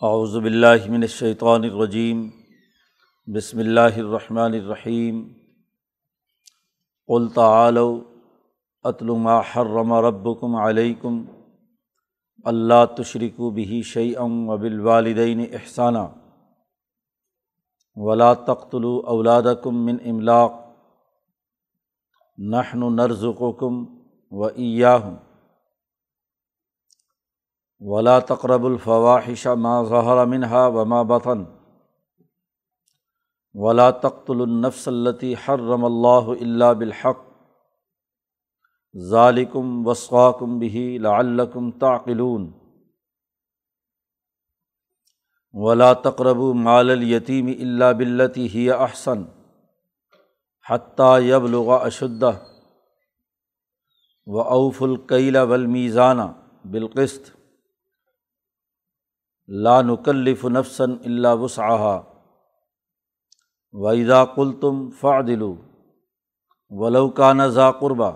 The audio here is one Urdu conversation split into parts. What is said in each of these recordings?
اعوذ باللہ من الشیطان الرجیم، بسم اللہ الرحمن الرحیم۔ قل تعالوا اتل ما حرم ربکم علیکم، اللہ تشرکوا به شیئا وبالوالدین احسانا۔ ولا تقتلوا اولادکم من املاق، نحن نرزقکم و ایاہم۔ ولا تقرب الفواحش ما ظہر منہا وما بطن. ولا تخت النفس التی حرم اللہ اللہ بالحق. ظالکم وسواکم بہی لعلکم تعقلون. ولا تقرب مال الیتیم اللہ بلتی ہی احسن حتیٰ یبلغ اشدہ و اوف القیل والمیزانہ بالقسط. لا نکلف نفسن اللہ وسعہ ویدا کل تم فعدلو ولوکان ذا قربا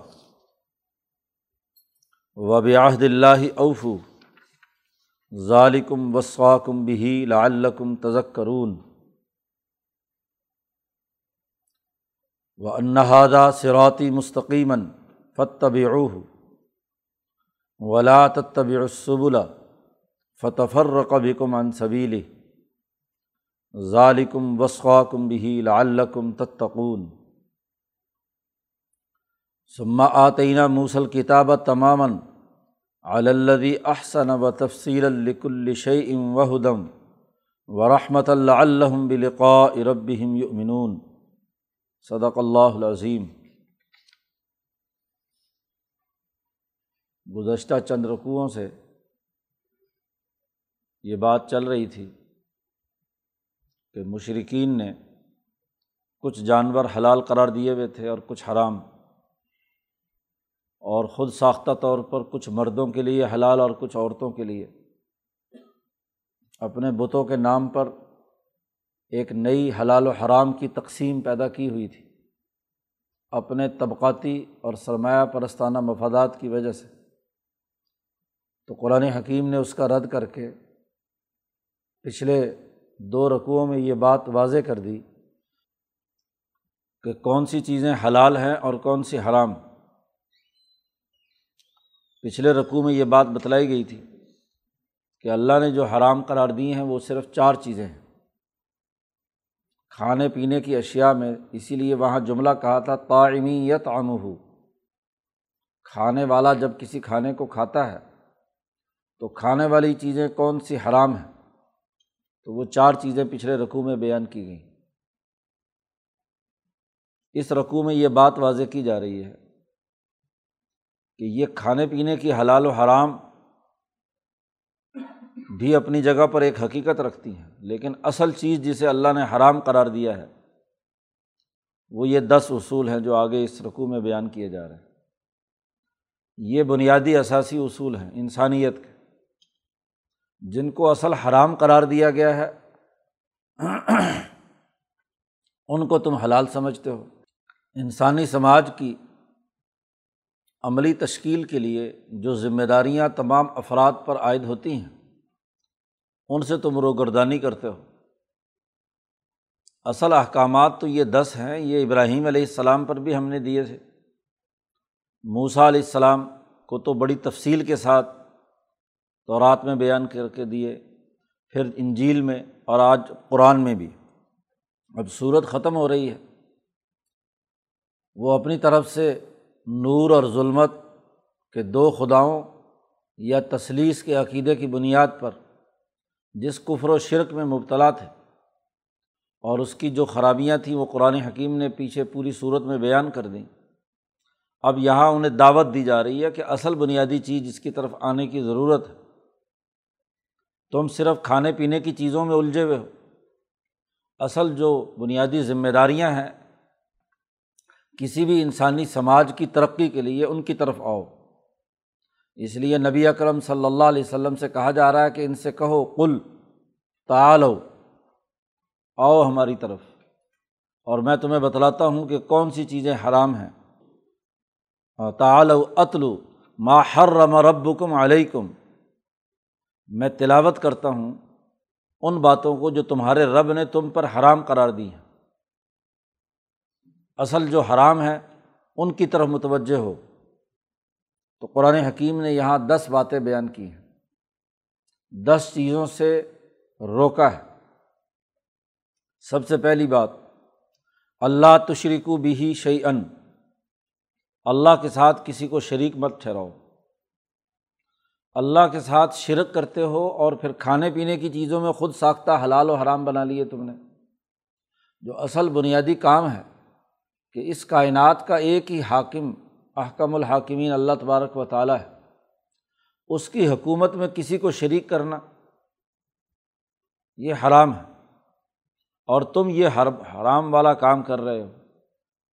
و بعہد اللہ اوفو ظالکم وسواکم بہی لعلکم تذکرون و انہادا سراتی مستقیمن فتبعوہ ولا تتبعوا السبل فتفر بکم عن سبیل ظالکم وسخواکم بہی لعلکم تتقون. ثم آتینہ موسل کتاب تماماً علدی احسن و تفصیل الکل شعیم وہدم و رحمۃ اللہ بلقاء ربہم یؤمنون صدق اللہ العظیم گزشتہ چند رقوؤں سے یہ بات چل رہی تھی کہ مشرقین نے کچھ جانور حلال قرار دیے ہوئے تھے اور کچھ حرام اور خود ساختہ طور پر کچھ مردوں کے لیے حلال اور کچھ عورتوں کے لیے اپنے بتوں کے نام پر ایک نئی حلال و حرام کی تقسیم پیدا کی ہوئی تھی اپنے طبقاتی اور سرمایہ پرستانہ مفادات کی وجہ سے تو قرآن حکیم نے اس کا رد کر کے پچھلے دو رقوؤں میں یہ بات واضح کر دی کہ کون سی چیزیں حلال ہیں اور کون سی حرام۔ پچھلے رقوع میں یہ بات بتلائی گئی تھی کہ اللہ نے جو حرام قرار دی ہیں وہ صرف چار چیزیں ہیں۔ کھانے پینے کی اشیا میں، اسی لیے وہاں جملہ کہا تھا تعمی یت عام ہو کھانے والا جب کسی کھانے کو کھاتا ہے تو کھانے والی چیزیں کون سی حرام ہیں؟ تو وہ چار چیزیں پچھلے رقوع میں بیان کی گئیں۔ اس رقوع میں یہ بات واضح کی جا رہی ہے کہ یہ کھانے پینے کی حلال و حرام بھی اپنی جگہ پر ایک حقیقت رکھتی ہیں، لیکن اصل چیز جسے اللہ نے حرام قرار دیا ہے، وہ یہ دس اصول ہیں جو آگے اس رقوع میں بیان کیے جا رہے ہیں۔ یہ بنیادی اثاثی اصول ہیں انسانیت کے۔ جن کو اصل حرام قرار دیا گیا ہے، ان کو تم حلال سمجھتے ہو۔ انسانی سماج کی عملی تشکیل کے لیے جو ذمہ داریاں تمام افراد پر عائد ہوتی ہیں، ان سے تم روگردانی کرتے ہو۔ اصل احکامات تو یہ دس ہیں، یہ ابراہیم علیہ السلام پر بھی ہم نے دیے تھے۔ موسا علیہ السلام کو تو بڑی تفصیل کے ساتھ تو رات میں بیان کر کے دیے، پھر انجیل میں اور آج قرآن میں بھی۔ اب صورت ختم ہو رہی ہے۔ وہ اپنی طرف سے نور اور ظلمت کے دو خداؤں یا تصلیس کے عقیدے کی بنیاد پر جس کفر و شرک میں مبتلا تھے اور اس کی جو خرابیاں تھیں وہ قرآن حکیم نے پیچھے پوری صورت میں بیان کر دیں۔ اب یہاں انہیں دعوت دی جا رہی ہے کہ اصل بنیادی چیز جس کی طرف آنے کی ضرورت ہے۔ تم صرف کھانے پینے کی چیزوں میں الجھے ہوئے ہو۔ اصل جو بنیادی ذمہ داریاں ہیں، کسی بھی انسانی سماج کی ترقی کے لیے ان کی طرف آؤ۔ اس لیے نبی اکرم صلی اللہ علیہ وسلم سے کہا جا رہا ہے کہ ان سے کہو کل تعالو، آؤ ہماری طرف۔ اور میں تمہیں بتلاتا ہوں کہ کون سی چیزیں حرام ہیں۔ تعالو، اتلو، ما حرم ربکم علیکم۔ میں تلاوت کرتا ہوں ان باتوں کو جو تمہارے رب نے تم پر حرام قرار دی ہیں۔ اصل جو حرام ہے، ان کی طرف متوجہ ہو۔ تو قرآن حکیم نے یہاں دس باتیں بیان کی ہیں۔ دس چیزوں سے روکا ہے۔ سب سے پہلی بات، اللہ تشریک بھی شعی ان اللہ کے ساتھ کسی کو شریک مت ٹھہراؤ۔ اللہ کے ساتھ شرک کرتے ہو اور پھر کھانے پینے کی چیزوں میں خود ساختہ حلال و حرام بنا لیے تم نے۔ جو اصل بنیادی کام ہے کہ اس کائنات کا ایک ہی حاکم، احکم الحاکمین اللہ تبارک و تعالیٰ ہے۔ اس کی حکومت میں کسی کو شریک کرنا یہ حرام ہے۔ اور تم یہ حرام والا کام کر رہے ہو۔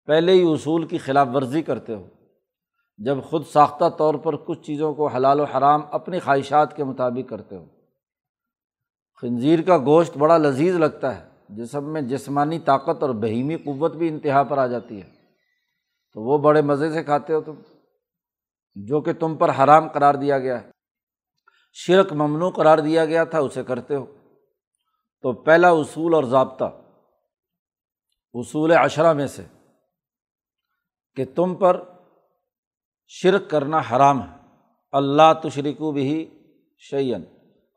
پہلے ہی اصول کی خلاف ورزی کرتے ہو۔ جب خود ساختہ طور پر کچھ چیزوں کو حلال و حرام اپنی خواہشات کے مطابق کرتے ہو۔ خنزیر کا گوشت بڑا لذیذ لگتا ہے، جسم میں جسمانی طاقت اور بہیمی قوت بھی انتہا پر آ جاتی ہے۔ تو وہ بڑے مزے سے کھاتے ہو تم، جو کہ تم پر حرام قرار دیا گیا ہے۔ شرک ممنوع قرار دیا گیا تھا، اسے کرتے ہو۔ تو پہلا اصول اور ضابطہ، اصول اشرا میں سے، کہ تم پر شرک کرنا حرام ہے۔ اللہ تشریکو بھی شعین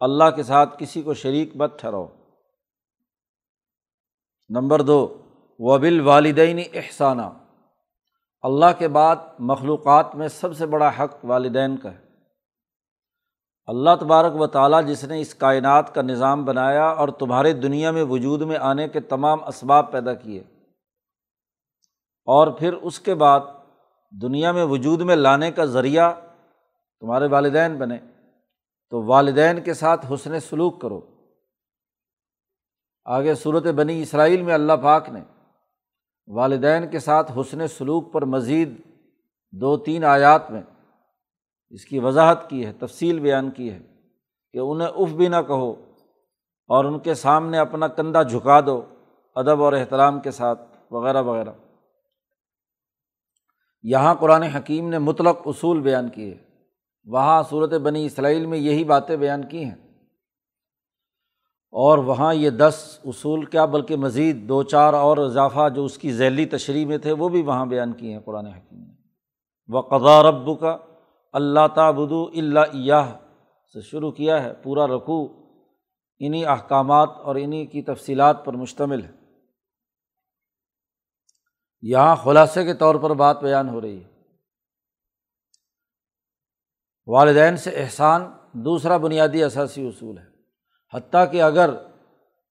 اللہ کے ساتھ کسی کو شریک مت ٹھہراؤ۔ نمبر دو وبل والدین احسانہ اللہ کے بعد مخلوقات میں سب سے بڑا حق والدین کا ہے۔ اللہ تبارک و تعالیٰ جس نے اس کائنات کا نظام بنایا اور تمہارے دنیا میں وجود میں آنے کے تمام اسباب پیدا کیے۔ اور پھر اس کے بعد دنیا میں وجود میں لانے کا ذریعہ تمہارے والدین بنے، تو والدین کے ساتھ حسن سلوک کرو۔ آگے صورت بنی اسرائیل میں اللہ پاک نے والدین کے ساتھ حسن سلوک پر مزید دو تین آیات میں اس کی وضاحت کی ہے، تفصیل بیان کی ہے کہ انہیں اف بھی نہ کہو اور ان کے سامنے اپنا کندھا جھکا دو، ادب اور احترام کے ساتھ، وغیرہ وغیرہ۔ یہاں قرآن حکیم نے مطلق اصول بیان کیے۔ وہاں صورت بنی اسرائیل میں یہی باتیں بیان کی ہیں۔ اور وہاں یہ دس اصول کیا، بلکہ مزید دو چار اور اضافہ جو اس کی ذیلی تشریح میں تھے، وہ بھی وہاں بیان کیے ہیں قرآن حکیم نے۔ وہ قضا رب کا اللہ تعبدو اللہ سے شروع کیا ہے، پورا رقو انہیں احکامات اور انہیں کی تفصیلات پر مشتمل ہے۔ یہاں خلاصے کے طور پر بات بیان ہو رہی ہے۔ والدین سے احسان دوسرا بنیادی اثاثی اصول ہے۔ حتیٰ کہ اگر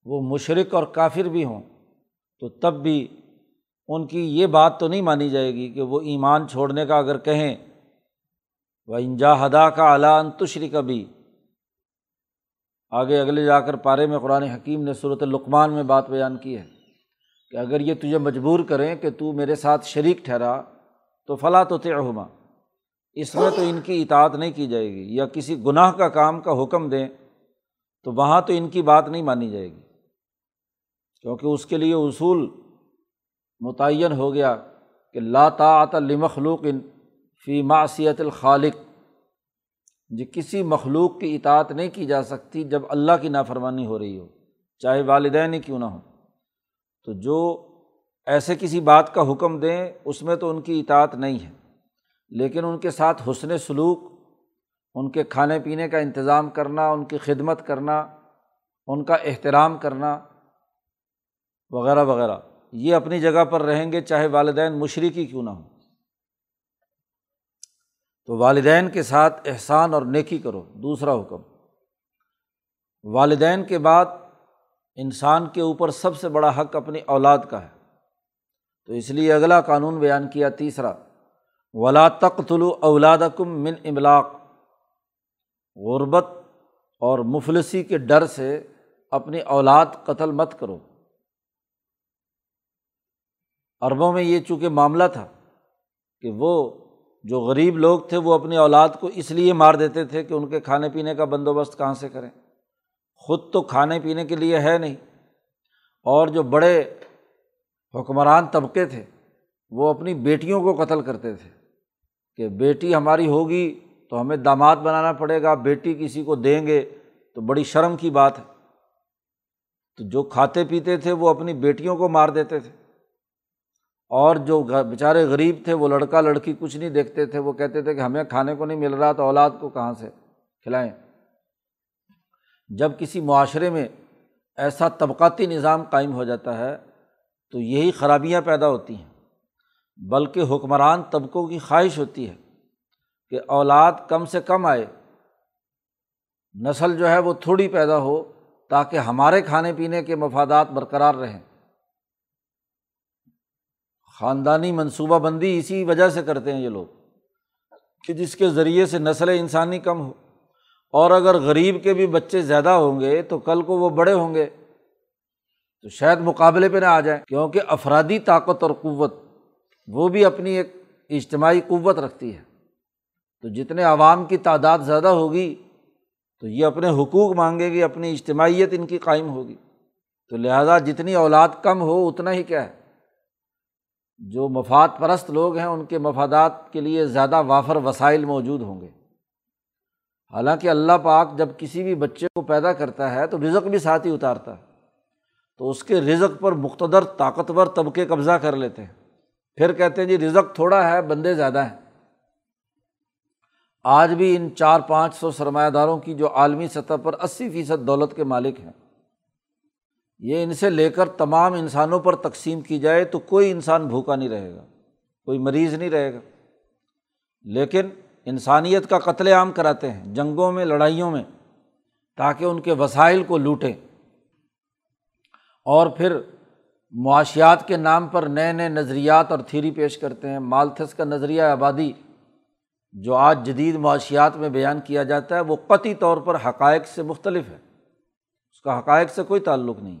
وہ مشرق اور کافر بھی ہوں، تو تب بھی ان کی یہ بات تو نہیں مانی جائے گی کہ وہ ایمان چھوڑنے کا اگر کہیں وہ انجا ہدا کا اعلان تشری کا بھی آگے اگلے جا کر پارے میں قرآن حکیم نے صورت القمان میں بات بیان کی ہے۔ کہ اگر یہ تجھے مجبور کریں کہ تو میرے ساتھ شریک ٹھہرا، تو فلاں تو تہما اس میں تو ان کی اطاعت نہیں کی جائے گی یا کسی گناہ کا کام کا حکم دیں، تو وہاں تو ان کی بات نہیں مانی جائے گی۔ کیونکہ اس کے لیے اصول متعین ہو گیا کہ لاتعت لمخلوق ان فی معصیت الخالق۔ جی کسی مخلوق کی اطاعت نہیں کی جا سکتی جب اللہ کی نافرمانی ہو رہی ہو، چاہے والدین ہی کیوں نہ ہو تو جو ایسے کسی بات کا حکم دیں، اس میں تو ان کی اطاعت نہیں ہے۔ لیکن ان کے ساتھ حسن سلوک، ان کے کھانے پینے کا انتظام کرنا، ان کی خدمت کرنا، ان کا احترام کرنا وغیرہ وغیرہ، یہ اپنی جگہ پر رہیں گے، چاہے والدین مشرقی کیوں نہ ہوں۔ تو والدین کے ساتھ احسان اور نیکی کرو، دوسرا حکم۔ والدین کے بعد انسان کے اوپر سب سے بڑا حق اپنی اولاد کا ہے۔ تو اس لیے اگلا قانون بیان کیا تیسرا، ولا تقتلو اولاد کم من املاق غربت اور مفلسی کے ڈر سے اپنی اولاد قتل مت کرو۔ عربوں میں یہ چونکہ معاملہ تھا کہ وہ جو غریب لوگ تھے وہ اپنی اولاد کو اس لیے مار دیتے تھے کہ ان کے کھانے پینے کا بندوبست کہاں سے کریں۔ خود تو کھانے پینے کے لیے ہے نہیں۔ اور جو بڑے حکمران طبقے تھے، وہ اپنی بیٹیوں کو قتل کرتے تھے۔ کہ بیٹی ہماری ہوگی تو ہمیں داماد بنانا پڑے گا، بیٹی کسی کو دیں گے تو بڑی شرم کی بات ہے۔ تو جو کھاتے پیتے تھے، وہ اپنی بیٹیوں کو مار دیتے تھے۔ اور جو بیچارے غریب تھے، وہ لڑکا لڑکی کچھ نہیں دیکھتے تھے۔ وہ کہتے تھے کہ ہمیں کھانے کو نہیں مل رہا تو اولاد کو کہاں سے کھلائیں؟ جب کسی معاشرے میں ایسا طبقاتی نظام قائم ہو جاتا ہے، تو یہی خرابیاں پیدا ہوتی ہیں۔ بلکہ حکمران طبقوں کی خواہش ہوتی ہے کہ اولاد کم سے کم آئے، نسل جو ہے وہ تھوڑی پیدا ہو تاکہ ہمارے کھانے پینے کے مفادات برقرار رہیں۔ خاندانی منصوبہ بندی اسی وجہ سے کرتے ہیں یہ لوگ کہ جس کے ذریعے سے نسل انسانی کم ہو۔ اور اگر غریب کے بھی بچے زیادہ ہوں گے تو کل کو وہ بڑے ہوں گے۔ تو شاید مقابلے پہ نہ آ جائیں، کیونکہ افرادی طاقت اور قوت وہ بھی اپنی ایک اجتماعی قوت رکھتی ہے۔ تو جتنے عوام کی تعداد زیادہ ہوگی، تو یہ اپنے حقوق مانگے گی، اپنی اجتماعیت ان کی قائم ہوگی۔ تو لہٰذا جتنی اولاد کم ہو، اتنا ہی کیا ہے۔ جو مفاد پرست لوگ ہیں، ان کے مفادات کے لیے زیادہ وافر وسائل موجود ہوں گے۔ حالانکہ اللہ پاک جب کسی بھی بچے کو پیدا کرتا ہے تو رزق بھی ساتھ ہی اتارتا ہے۔ تو اس کے رزق پر مقتدر طاقتور طبقے قبضہ کر لیتے ہیں۔ پھر کہتے ہیں جی رزق تھوڑا ہے، بندے زیادہ ہیں۔ آج بھی ان چار پانچ سو سرمایہ داروں کی جو عالمی سطح پر اسی فیصد دولت کے مالک ہیں۔ یہ ان سے لے کر تمام انسانوں پر تقسیم کی جائے تو کوئی انسان بھوکا نہیں رہے گا، کوئی مریض نہیں رہے گا۔ لیکن انسانیت کا قتل عام کراتے ہیں، جنگوں میں، لڑائیوں میں، تاکہ ان کے وسائل کو لوٹیں۔ اور پھر معاشیات کے نام پر نئے نئے نظریات اور تھیری پیش کرتے ہیں۔ مالتھس کا نظریہ آبادی، جو آج جدید معاشیات میں بیان کیا جاتا ہے، وہ قطعی طور پر حقائق سے مختلف ہے۔ اس کا حقائق سے کوئی تعلق نہیں۔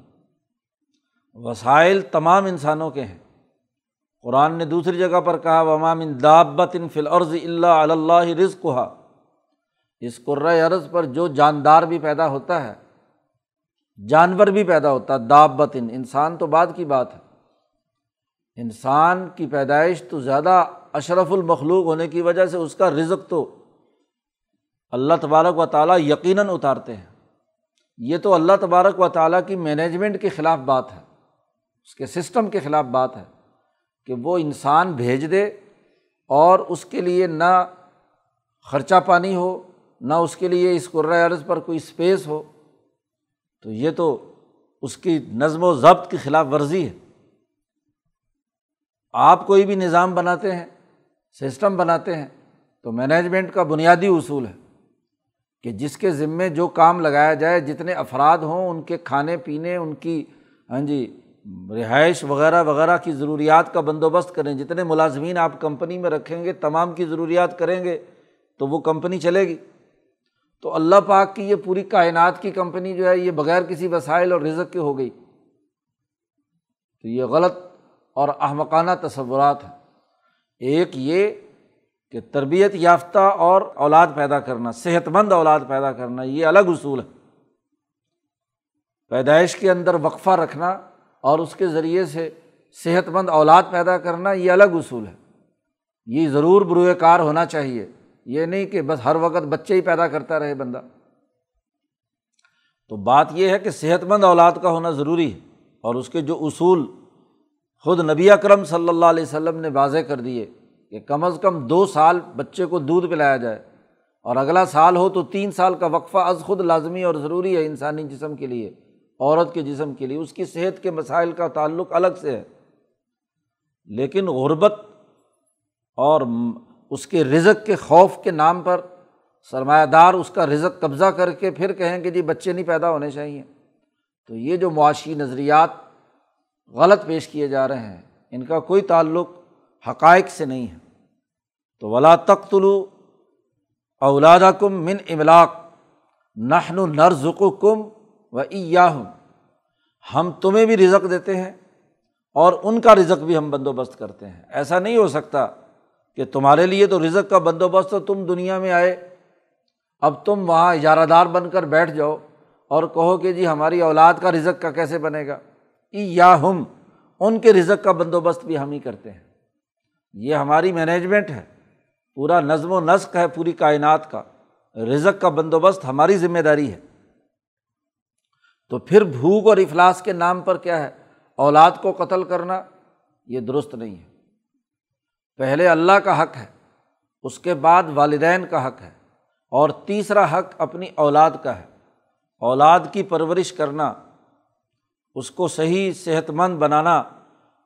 وسائل تمام انسانوں کے ہیں۔ قرآن نے دوسری جگہ پر کہا ومام دابت ان فلعرض اللہ اللہ رز کہا اس عرض پر جو جاندار بھی پیدا ہوتا ہے، جانور بھی پیدا ہوتا ہے دابت ان انسان تو بعد کی بات ہے۔ انسان کی پیدائش تو زیادہ اشرف المخلوق ہونے کی وجہ سے اس کا رزق تو اللہ تبارک و تعالیٰ یقیناً اتارتے ہیں۔ یہ تو اللہ تبارک و تعالیٰ کی مینجمنٹ کے خلاف بات ہے، اس کے سسٹم کے خلاف بات ہے۔ کہ وہ انسان بھیج دے اور اس کے لیے نہ خرچہ پانی ہو، نہ اس کے لیے اس عرض پر کوئی اسپیس ہو۔ تو یہ تو اس کی نظم و ضبط کی خلاف ورزی ہے۔ آپ کوئی بھی نظام بناتے ہیں، سسٹم بناتے ہیں، تو مینجمنٹ کا بنیادی اصول ہے کہ جس کے ذمے جو کام لگایا جائے، جتنے افراد ہوں، ان کے کھانے پینے، ان کی ہاں جی رہائش وغیرہ وغیرہ کی ضروریات کا بندوبست کریں۔ جتنے ملازمین آپ کمپنی میں رکھیں گے، تمام کی ضروریات کریں گے، تو وہ کمپنی چلے گی۔ تو اللہ پاک کی یہ پوری کائنات کی کمپنی جو ہے، یہ بغیر کسی وسائل اور رزق کے ہو گئی۔ تو یہ غلط اور احمقانہ تصورات ہیں۔ ایک یہ کہ تربیت یافتہ اور اولاد پیدا کرنا صحت مند اولاد پیدا کرنا، یہ الگ اصول ہے۔ پیدائش کے اندر وقفہ رکھنا اور اس کے ذریعے سے صحت مند اولاد پیدا کرنا یہ الگ اصول ہے۔ یہ ضرور بروئے کار ہونا چاہیے۔ یہ نہیں کہ بس ہر وقت بچے ہی پیدا کرتا رہے بندہ۔ تو بات یہ ہے کہ صحت مند اولاد کا ہونا ضروری ہے اور اس کے جو اصول خود نبی اکرم صلی اللہ علیہ وسلم نے واضح کر دیے کہ کم از کم دو سال بچے کو دودھ پلایا جائے اور اگلا سال ہو تو تین سال کا وقفہ از خود لازمی اور ضروری ہے انسانی جسم کے لیے۔ عورت کے جسم کے لیے، اس کی صحت کے مسائل کا تعلق الگ سے ہے۔ لیکن غربت اور اس کے رزق کے خوف کے نام پر سرمایہ دار اس کا رزق قبضہ کر کے پھر کہیں کہ جی بچے نہیں پیدا ہونے چاہیے۔ تو یہ جو معاشی نظریات غلط پیش کیے جا رہے ہیں، ان کا کوئی تعلق حقائق سے نہیں ہے۔ تو ولا تختلو اولاد کم من املاک نہن نرزق کم و ہوں ہم تمہیں بھی رزق دیتے ہیں اور ان کا رزق بھی ہم بندوبست کرتے ہیں۔ ایسا نہیں ہو سکتا کہ تمہارے لیے تو رزق کا بندوبست تو تم دنیا میں آئے۔ اب تم وہاں اجارہ دار بن کر بیٹھ جاؤ اور کہو کہ جی ہماری اولاد کا رزق کا کیسے بنے گا؟ یا ہم ان کے رزق کا بندوبست بھی ہم ہی کرتے ہیں۔ یہ ہماری مینجمنٹ ہے۔ پورا نظم و نسق ہے پوری کائنات کا۔ رزق کا بندوبست ہماری ذمہ داری ہے۔ تو پھر بھوک اور افلاس کے نام پر کیا ہے؟ اولاد کو قتل کرنا یہ درست نہیں ہے۔ پہلے اللہ کا حق ہے، اس کے بعد والدین کا حق ہے، اور تیسرا حق اپنی اولاد کا ہے۔ اولاد کی پرورش کرنا، اس کو صحیح صحت مند بنانا،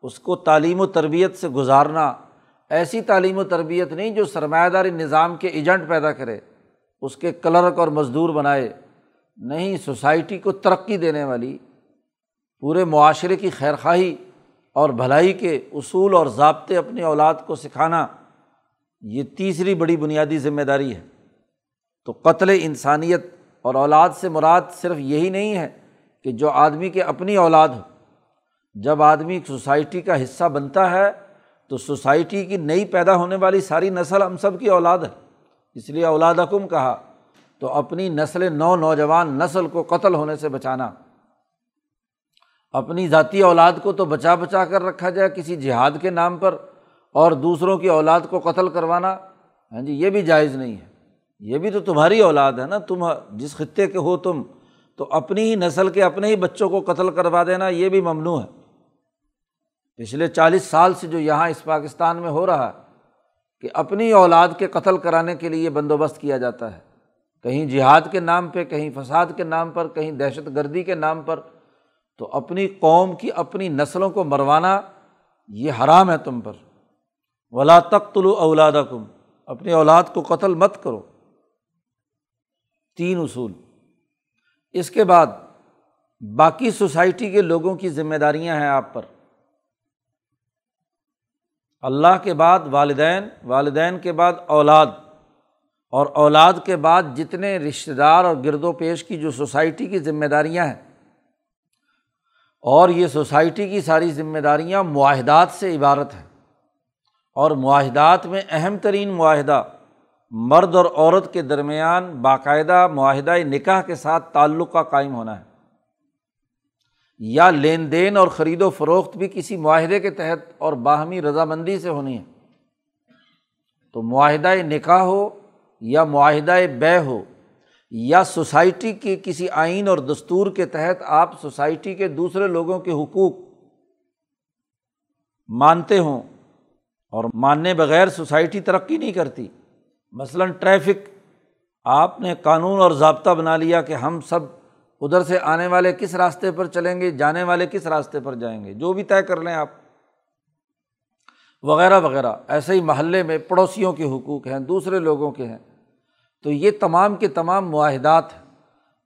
اس کو تعلیم و تربیت سے گزارنا۔ ایسی تعلیم و تربیت نہیں جو سرمایہ داری نظام کے ایجنٹ پیدا کرے، اس کے کلرک اور مزدور بنائے۔ نہیں، سوسائٹی کو ترقی دینے والی، پورے معاشرے کی خیر خواہی اور بھلائی کے اصول اور ضابطے اپنی اولاد کو سکھانا، یہ تیسری بڑی بنیادی ذمہ داری ہے۔ تو قتل انسانیت اور اولاد سے مراد صرف یہی نہیں ہے کہ جو آدمی کے اپنی اولاد ہو۔ جب آدمی سوسائٹی کا حصہ بنتا ہے، تو سوسائٹی کی نئی پیدا ہونے والی ساری نسل ہم سب کی اولاد ہے۔ اس لیے اولاد حکم کہا۔ تو اپنی نسل نو نوجوان نسل کو قتل ہونے سے بچانا۔ اپنی ذاتی اولاد کو تو بچا بچا کر رکھا جائے کسی جہاد کے نام پر اور دوسروں کی اولاد کو قتل کروانا۔ ہاں جی یہ بھی جائز نہیں ہے۔ یہ بھی تو تمہاری اولاد ہے نا۔ تم جس خطے کے ہو تم، تو اپنی ہی نسل کے اپنے ہی بچوں کو قتل کروا دینا، یہ بھی ممنوع ہے۔ پچھلے چالیس سال سے جو یہاں اس پاکستان میں ہو رہا ہے کہ اپنی اولاد کے قتل کرانے کے لیے بندوبست کیا جاتا ہے۔ کہیں جہاد کے نام پہ، کہیں فساد کے نام پر، کہیں دہشت گردی کے نام پر، تو اپنی قوم کی اپنی نسلوں کو مروانا یہ حرام ہے تم پر۔ ولا تخت اولاد کم اپنی اولاد کو قتل مت کرو۔ تین اصول۔ اس کے بعد باقی سوسائٹی کے لوگوں کی ذمہ داریاں ہیں آپ پر۔ اللہ کے بعد والدین والدین کے بعد اولاد۔ اور اولاد کے بعد جتنے رشتہ دار اور گرد و پیش کی جو سوسائٹی کی ذمہ داریاں ہیں، اور یہ سوسائٹی کی ساری ذمہ داریاں معاہدات سے عبارت ہیں۔ اور معاہدات میں اہم ترین معاہدہ مرد اور عورت کے درمیان باقاعدہ معاہدۂ نکاح کے ساتھ تعلق کا قائم ہونا ہے۔ یا لین دین اور خرید و فروخت بھی کسی معاہدے کے تحت اور باہمی رضامندی سے ہونی ہے۔ تو معاہدۂ نکاح ہو یا معاہدۂ بے ہو، یا سوسائٹی کے کسی آئین اور دستور کے تحت آپ سوسائٹی کے دوسرے لوگوں کے حقوق مانتے ہوں اور ماننے بغیر سوسائٹی ترقی نہیں کرتی۔ مثلاً ٹریفک، آپ نے قانون اور ضابطہ بنا لیا کہ ہم سب ادھر سے آنے والے کس راستے پر چلیں گے، جانے والے کس راستے پر جائیں گے، جو بھی طے کر لیں آپ۔ وغیرہ وغیرہ، ایسے ہی محلے میں پڑوسیوں کے حقوق ہیں، دوسرے لوگوں کے ہیں۔ تو یہ تمام کے تمام معاہدات ہیں۔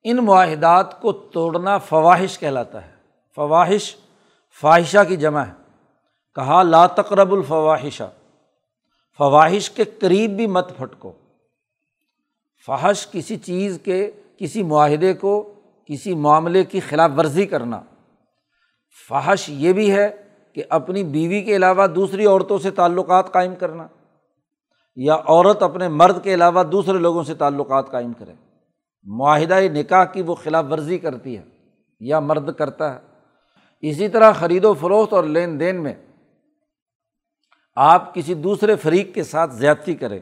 ان معاہدات کو توڑنا فواہش کہلاتا ہے۔ فواہش فواہشہ کی جمع ہے۔ کہا، لا تقرب الفواہشہ فواہش کے قریب بھی مت پھٹکو۔ فحش کسی چیز کے، کسی معاہدے کو، کسی معاملے کی خلاف ورزی کرنا۔ فحش یہ بھی ہے کہ اپنی بیوی کے علاوہ دوسری عورتوں سے تعلقات قائم کرنا۔ یا عورت اپنے مرد کے علاوہ دوسرے لوگوں سے تعلقات قائم کرے۔ معاہدۂ نکاح کی وہ خلاف ورزی کرتی ہے یا مرد کرتا ہے۔ اسی طرح خرید و فروخت اور لین دین میں آپ کسی دوسرے فریق کے ساتھ زیادتی کریں۔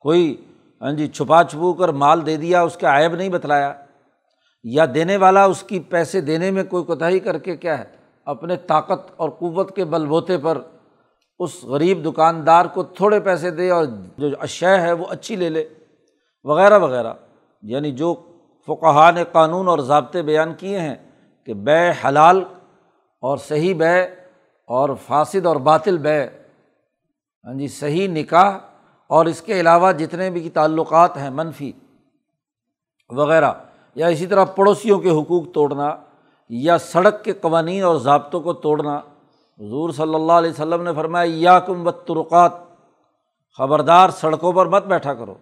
کوئی ہاں جی چھپا چھپو کر مال دے دیا، اس کا عائب نہیں بتلایا، یا دینے والا اس کی پیسے دینے میں کوئی کوتاہی کر کے کیا ہے، اپنے طاقت اور قوت کے بل بوتے پر اس غریب دکاندار کو تھوڑے پیسے دے اور جو اشے ہے وہ اچھی لے لے، وغیرہ وغیرہ۔ یعنی جو فقہ نے قانون اور ضابطے بیان کیے ہیں کہ بے حلال اور صحیح بے اور فاصد اور باطل بے۔ ہاں جی صحیح نکاح اور اس کے علاوہ جتنے بھی تعلقات ہیں، منفی وغیرہ۔ یا اسی طرح پڑوسیوں کے حقوق توڑنا یا سڑک کے قوانین اور ضابطوں کو توڑنا۔ حضور صلی اللہ علیہ وسلم نے فرمایا یا کم و ترقات خبردار سڑکوں پر مت بیٹھا کرو،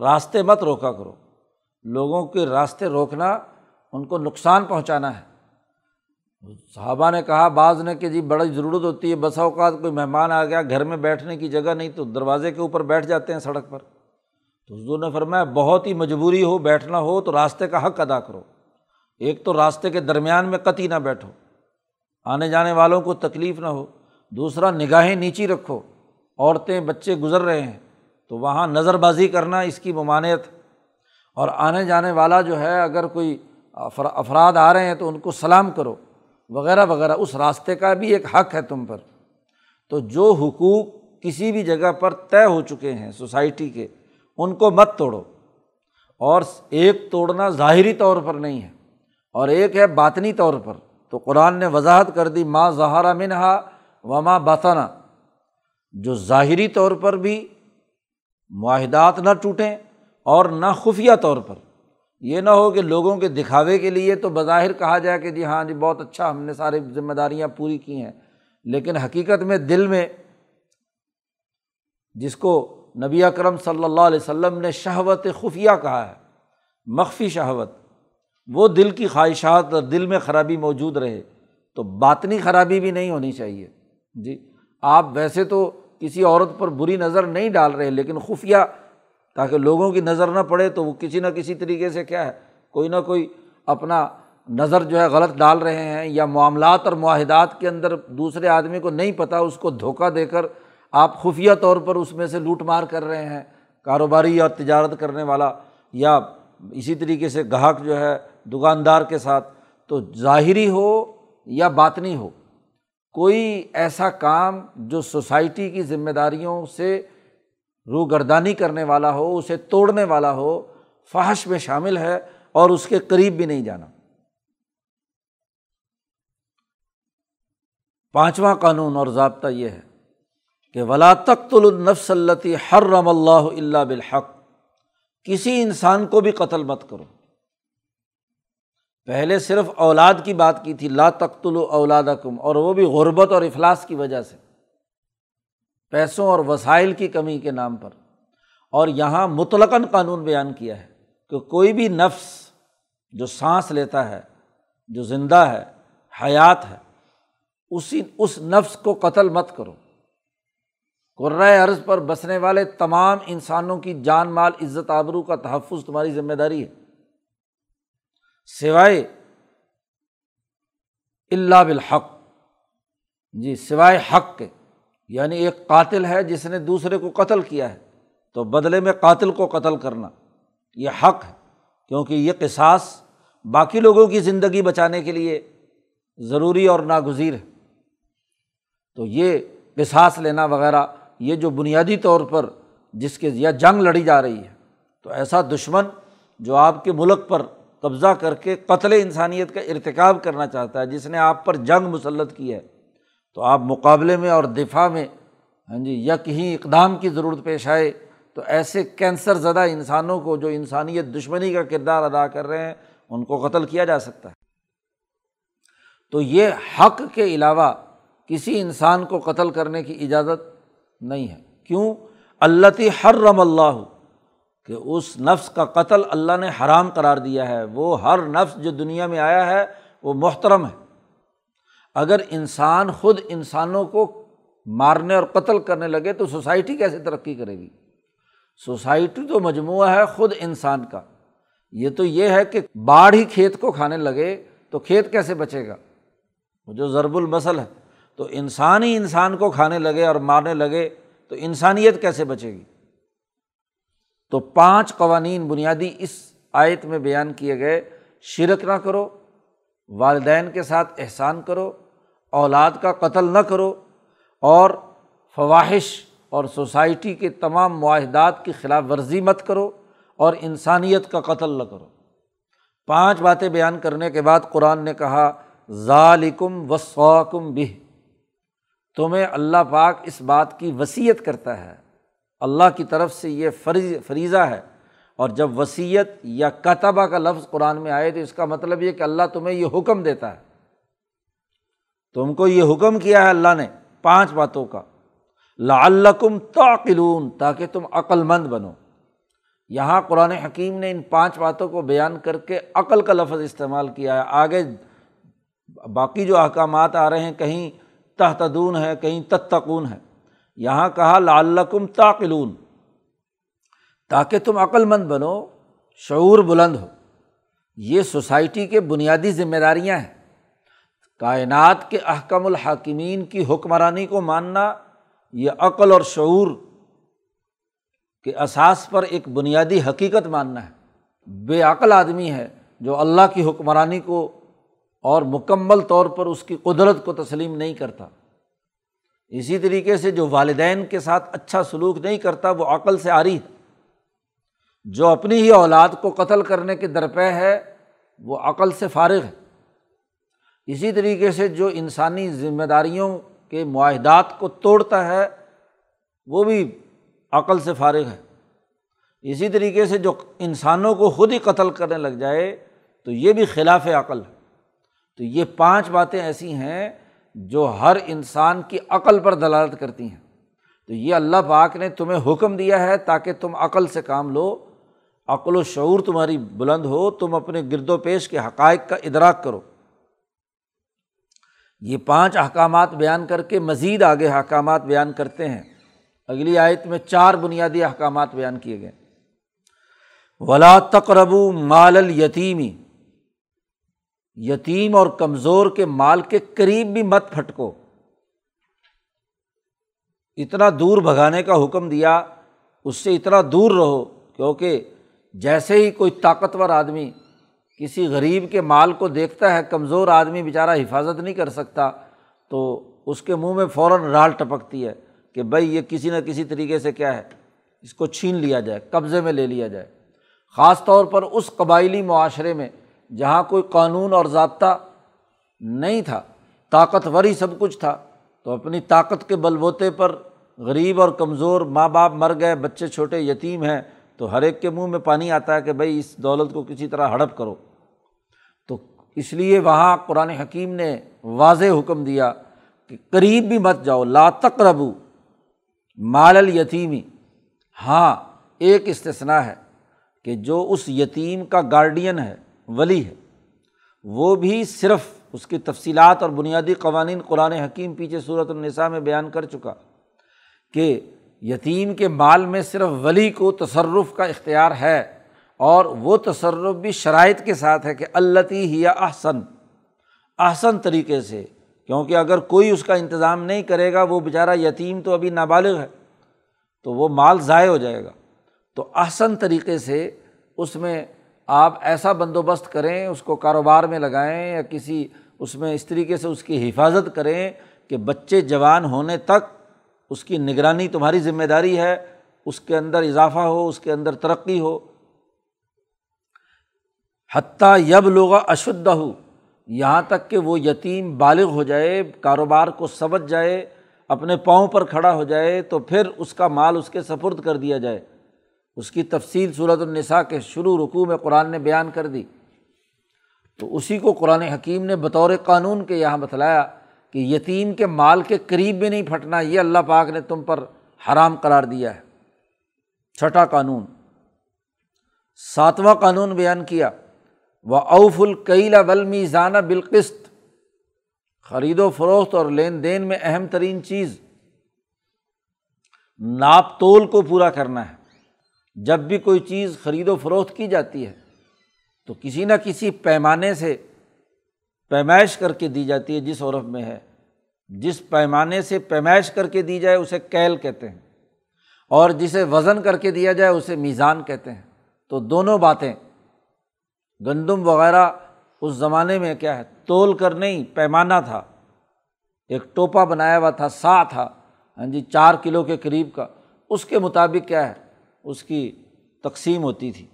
راستے مت روکا کرو۔ لوگوں کے راستے روکنا ان کو نقصان پہنچانا ہے۔ صحابہ نے کہا، بعض نے کہ جی بڑی ضرورت ہوتی ہے، بسا اوقات کوئی مہمان آ گیا، گھر میں بیٹھنے کی جگہ نہیں، تو دروازے کے اوپر بیٹھ جاتے ہیں سڑک پر۔ تو حضور نے فرمایا، بہت ہی مجبوری ہو، بیٹھنا ہو، تو راستے کا حق ادا کرو۔ ایک تو راستے کے درمیان میں قطعی نہ بیٹھو۔ آنے جانے والوں کو تکلیف نہ ہو۔ دوسرا، نگاہیں نیچی رکھو۔ عورتیں بچے گزر رہے ہیں، تو وہاں نظر بازی کرنا اس کی ممانعت۔ اور آنے جانے والا جو ہے، اگر کوئی افراد آ رہے ہیں، تو ان کو سلام کرو۔ وغیرہ وغیرہ۔ اس راستے کا بھی ایک حق ہے تم پر۔ تو جو حقوق کسی بھی جگہ پر طے ہو چکے ہیں سوسائٹی کے، ان کو مت توڑو۔ اور ایک توڑنا ظاہری طور پر نہیں ہے، اور ایک ہے باطنی طور پر۔ تو قرآن نے وضاحت کر دی ماں زہارہ منہا و ماں باتانہ جو ظاہری طور پر بھی معاہدات نہ ٹوٹیں اور نہ خفیہ طور پر۔ یہ نہ ہو کہ لوگوں کے دکھاوے کے لیے تو بظاہر کہا جائے کہ جی ہاں جی بہت اچھا ہم نے ساری ذمہ داریاں پوری کی ہیں۔ لیکن حقیقت میں دل میں جس کو نبی اکرم صلی اللہ علیہ وسلم نے شہوت خفیہ کہا ہے، مخفی شہوت وہ دل کی خواہشات اور دل میں خرابی موجود رہے تو باطنی خرابی بھی نہیں ہونی چاہیے۔ جی آپ ویسے تو کسی عورت پر بری نظر نہیں ڈال رہے، لیکن خفیہ تاکہ لوگوں کی نظر نہ پڑے تو وہ کسی نہ کسی طریقے سے کیا ہے، کوئی نہ کوئی اپنا نظر جو ہے غلط ڈال رہے ہیں یا معاملات اور معاہدات کے اندر دوسرے آدمی کو نہیں پتہ اس کو دھوکہ دے کر آپ خفیہ طور پر اس میں سے لوٹ مار کر رہے ہیں، کاروباری یا تجارت کرنے والا یا اسی طریقے سے گاہک جو ہے دکاندار کے ساتھ تو ظاہری ہو یا باطنی ہو، کوئی ایسا کام جو سوسائٹی کی ذمہ داریوں سے روگردانی کرنے والا ہو، اسے توڑنے والا ہو، فحش میں شامل ہے اور اس کے قریب بھی نہیں جانا۔ پانچواں قانون اور ضابطہ یہ ہے کہ ولا تخت النفس التی ہر رم اللہ اللہ بالحق۔ کسی انسان کو بھی قتل مت کرو۔ پہلے صرف اولاد کی بات کی تھی، لا تخت اولاد کم اور وہ بھی غربت اور افلاس کی وجہ سے۔ پیسوں اور وسائل کی کمی کے نام پر۔ اور یہاں مطلقاً قانون بیان کیا ہے کہ کوئی بھی نفس جو سانس لیتا ہے، جو زندہ ہے، حیات ہے، اسی، اس نفس کو قتل مت کرو۔ قرائے عرض پر بسنے والے تمام انسانوں کی جان مال، عزت، آبرو کا تحفظ تمہاری ذمہ داری ہے۔ سوائے اللہ بالحق۔ جی سوائے حق کے۔ یعنی ایک قاتل ہے جس نے دوسرے کو قتل کیا ہے۔ تو بدلے میں قاتل کو قتل کرنا، یہ حق ہے۔ کیونکہ یہ قصاص باقی لوگوں کی زندگی بچانے کے لیے ضروری اور ناگزیر ہے۔ تو یہ قصاص لینا وغیرہ یہ جو بنیادی طور پر جس کے یا جنگ لڑی جا رہی ہے، تو ایسا دشمن جو آپ کے ملک پر قبضہ کر کے قتل انسانیت کا ارتکاب کرنا چاہتا ہے، جس نے آپ پر جنگ مسلط کی ہے، تو آپ مقابلے میں اور دفاع میں ہاں جی یا کہیں اقدام کی ضرورت پیش آئے، تو ایسے کینسر زدہ انسانوں کو جو انسانیت دشمنی کا کردار ادا کر رہے ہیں، ان کو قتل کیا جا سکتا ہے۔ تو یہ حق کے علاوہ کسی انسان کو قتل کرنے کی اجازت نہیں ہے۔ کیوں؟ اللہ ہر رم اللہ، کہ اس نفس کا قتل اللہ نے حرام قرار دیا ہے۔ وہ ہر نفس جو دنیا میں آیا ہے، وہ محترم ہے۔ اگر انسان خود انسانوں کو مارنے اور قتل کرنے لگے، تو سوسائٹی کیسے ترقی کرے گی؟ سوسائٹی تو مجموعہ ہے خود انسان کا۔ یہ تو یہ ہے کہ باڑھ ہی کھیت کو کھانے لگے تو کھیت کیسے بچے گا؟ وہ جو ضرب المسل ہے۔ تو انسان ہی انسان کو کھانے لگے اور مارنے لگے تو انسانیت کیسے بچے گی؟ تو پانچ قوانین بنیادی اس آیت میں بیان کیے گئے، شرک نہ کرو، والدین کے ساتھ احسان کرو، اولاد کا قتل نہ کرو، اور فواہش اور سوسائٹی کے تمام معاہدات کی خلاف ورزی مت کرو اور انسانیت کا قتل نہ کرو۔ پانچ باتیں بیان کرنے کے بعد قرآن نے کہا ظالکم وسوکم بہ۔ تمہیں اللہ پاک اس بات کی وصیت کرتا ہے۔ اللہ کی طرف سے یہ فریض فریضہ ہے۔ اور جب وصیت یا کتبہ کا لفظ قرآن میں آئے تو اس کا مطلب یہ کہ اللہ تمہیں یہ حکم دیتا ہے۔ تم کو یہ حکم کیا ہے اللہ نے پانچ باتوں کا۔ لعلکم تعقلون، تاکہ تم عقل مند بنو۔ یہاں قرآن حکیم نے ان پانچ باتوں کو بیان کر کے عقل کا لفظ استعمال کیا ہے۔ آگے باقی جو احکامات آ رہے ہیں، کہیں تحتدون ہے، کہیں تتقون ہے۔ یہاں کہا، لعلکم تعقلون۔ تاکہ تم عقل مند بنو، شعور بلند ہو۔ یہ سوسائٹی کے بنیادی ذمہ داریاں ہیں۔ کائنات کے احکم الحاکمین کی حکمرانی کو ماننا، یہ عقل اور شعور کے اساس پر ایک بنیادی حقیقت ماننا ہے۔ بے عقل آدمی ہے جو اللہ کی حکمرانی کو اور مکمل طور پر اس کی قدرت کو تسلیم نہیں کرتا۔ اسی طریقے سے جو والدین کے ساتھ اچھا سلوک نہیں کرتا، وہ عقل سے آ رہی ہے۔ جو اپنی ہی اولاد کو قتل کرنے کے درپے ہے، وہ عقل سے فارغ ہے۔ اسی طریقے سے جو انسانی ذمہ داریوں کے معاہدات کو توڑتا ہے، وہ بھی عقل سے فارغ ہے۔ اسی طریقے سے جو انسانوں کو خود ہی قتل کرنے لگ جائے، تو یہ بھی خلاف عقل ہے۔ تو یہ پانچ باتیں ایسی ہیں جو ہر انسان کی عقل پر دلالت کرتی ہیں۔ تو یہ اللہ پاک نے تمہیں حکم دیا ہے تاکہ تم عقل سے کام لو۔ عقل و شعور تمہاری بلند ہو، تم اپنے گرد و پیش کے حقائق کا ادراک کرو۔ یہ پانچ احکامات بیان کر کے مزید آگے احکامات بیان کرتے ہیں۔ اگلی آیت میں چار بنیادی احکامات بیان کیے گئے۔ ولا تقرب مال یتیمی یتیم اور کمزور کے مال کے قریب بھی مت پھٹکو۔ اتنا دور بھگانے کا حکم دیا، اس سے اتنا دور رہو، کیونکہ جیسے ہی کوئی طاقتور آدمی کسی غریب کے مال کو دیکھتا ہے، کمزور آدمی بیچارہ حفاظت نہیں کر سکتا، تو اس کے منہ میں فوراً رال ٹپکتی ہے کہ بھائی یہ کسی نہ کسی طریقے سے کیا ہے، اس کو چھین لیا جائے، قبضے میں لے لیا جائے۔ خاص طور پر اس قبائلی معاشرے میں جہاں کوئی قانون اور ضابطہ نہیں تھا طاقتور ہی سب کچھ تھا، تو اپنی طاقت کے بل بوتے پر غریب اور کمزور ماں باپ مر گئے، بچے چھوٹے، یتیم ہیں، تو ہر ایک کے منہ میں پانی آتا ہے کہ بھائی اس دولت کو کسی طرح ہڑپ کرو۔ تو اس لیے وہاں قرآن حکیم نے واضح حکم دیا کہ قریب بھی مت جاؤ، لا تقربو مال الیتیمی ہاں ایک استثنا ہے کہ جو اس یتیم کا گارڈین ہے ولی ہے۔ وہ بھی صرف اس کی تفصیلات اور بنیادی قوانین قرآن حکیم پیچھے صورت النساء میں بیان کر چکا کہ یتیم کے مال میں صرف ولی کو تصرف کا اختیار ہے اور وہ تصرف بھی شرائط کے ساتھ ہے کہ اللہ ہی احسن احسن طریقے سے، کیونکہ اگر کوئی اس کا انتظام نہیں کرے گا، وہ بیچارہ یتیم تو ابھی نابالغ ہے، تو وہ مال ضائع ہو جائے گا۔ تو احسن طریقے سے اس میں آپ ایسا بندوبست کریں، اس کو کاروبار میں لگائیں یا کسی اس میں اس طریقے سے اس کی حفاظت کریں کہ بچے جوان ہونے تک اس کی نگرانی تمہاری ذمہ داری ہے، اس کے اندر اضافہ ہو، اس کے اندر ترقی ہو۔ حتیٰ یب لوگا اشدھ ہو یہاں تک کہ وہ یتیم بالغ ہو جائے، کاروبار کو سمجھ جائے، اپنے پاؤں پر کھڑا ہو جائے، تو پھر اس کا مال اس کے سفرد کر دیا جائے۔ اس کی تفصیل صورت النساء کے شروع رقوع میں قرآن نے بیان کر دی۔ تو اسی کو قرآن حکیم نے بطور قانون کے یہاں بتلایا کہ یتیم کے مال کے قریب بھی نہیں پھٹنا، یہ اللہ پاک نے تم پر حرام قرار دیا ہے۔ چھٹا قانون۔ ساتواں قانون بیان کیا۔ وہ اوف القیلا بل میزانہ بالقست خرید و فروخت اور لین دین میں اہم ترین چیز۔ ناپ تول کو پورا کرنا ہے۔ جب بھی کوئی چیز خرید و فروخت کی جاتی ہے، تو کسی نہ کسی پیمانے سے پیمائش کر کے دی جاتی ہے جس عرف میں ہے۔ جس پیمانے سے پیمائش کر کے دی جائے اسے کیل کہتے ہیں، اور جسے وزن کر کے دیا جائے اسے میزان کہتے ہیں۔ تو دونوں باتیں گندم وغیرہ اس زمانے میں کیا ہے، تول کر نہیں، پیمانہ تھا۔ ایک ٹوپا بنایا ہوا تھا، سا تھا ہاں جی چار کلو کے قریب کا۔ اس کے مطابق کیا ہے اس کی تقسیم ہوتی تھی۔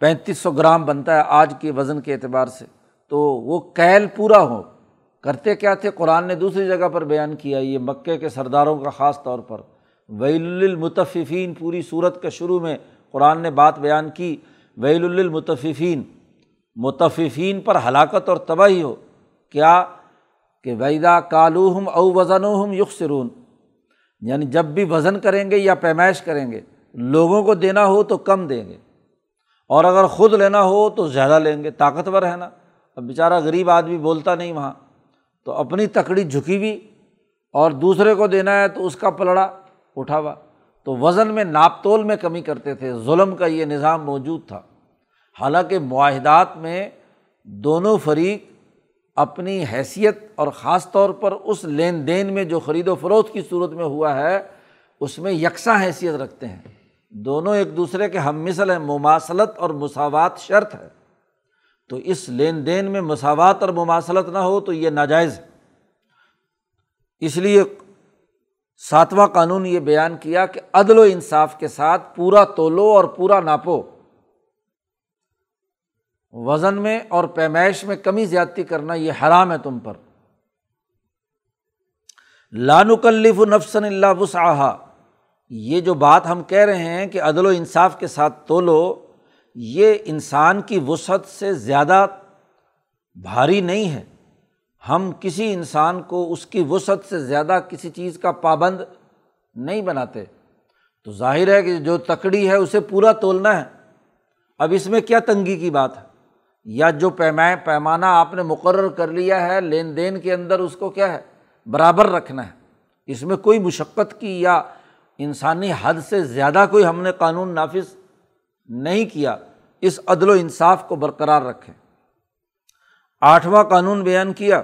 پینتیس سو گرام بنتا ہے آج کے وزن کے اعتبار سے۔ تو وہ کیل پورا ہو۔ کرتے کیا تھے؟ قرآن نے دوسری جگہ پر بیان کیا، یہ مکے کے سرداروں کا خاص طور پر۔ ویل المتففین پوری صورت کے شروع میں قرآن نے بات بیان کی۔ ویل المتففین متففین پر ہلاکت اور تباہی ہو۔ کیا؟ کہ ویدا کالوہم او وزن ہم یکسرون یعنی جب بھی وزن کریں گے یا پیمائش کریں گے۔ لوگوں کو دینا ہو تو کم دیں گے اور اگر خود لینا ہو تو زیادہ لیں گے، طاقتور ہے نا۔ اب بیچارہ غریب آدمی بولتا نہیں وہاں، تو اپنی تکڑی جھکی ہوئی اور دوسرے کو دینا ہے تو اس کا پلڑا اٹھا ہوا۔ تو وزن میں ناپ تول میں کمی کرتے تھے، ظلم کا یہ نظام موجود تھا۔ حالانکہ معاہدات میں دونوں فریق اپنی حیثیت اور خاص طور پر اس لین دین میں جو خرید و فروخت کی صورت میں ہوا ہے، اس میں یکساں حیثیت رکھتے ہیں۔ دونوں ایک دوسرے کے ہم مثل ہیں، مماثلت اور مساوات شرط ہے۔ تو اس لین دین میں مساوات اور مماثلت نہ ہو تو یہ ناجائز ہے۔ اس لیے ساتواں قانون یہ بیان کیا کہ عدل و انصاف کے ساتھ پورا تولو اور پورا ناپو۔ وزن میں اور پیمائش میں کمی زیادتی کرنا یہ حرام ہے تم پر۔ لانکلف نفسن اللہ وسعہ یہ جو بات ہم کہہ رہے ہیں کہ عدل و انصاف کے ساتھ تولو، یہ انسان کی وسعت سے زیادہ بھاری نہیں ہے۔ ہم کسی انسان کو اس کی وسعت سے زیادہ کسی چیز کا پابند نہیں بناتے۔ تو ظاہر ہے کہ جو تکڑی ہے، اسے پورا تولنا ہے۔ اب اس میں کیا تنگی کی بات ہے؟ یا جو پیمائے پیمانہ آپ نے مقرر کر لیا ہے، لین دین کے اندر اس کو کیا ہے؟ برابر رکھنا ہے۔ اس میں کوئی مشقت کی یا انسانی حد سے زیادہ کوئی ہم نے قانون نافذ نہیں کیا، اس عدل و انصاف کو برقرار رکھیں۔ آٹھواں قانون بیان کیا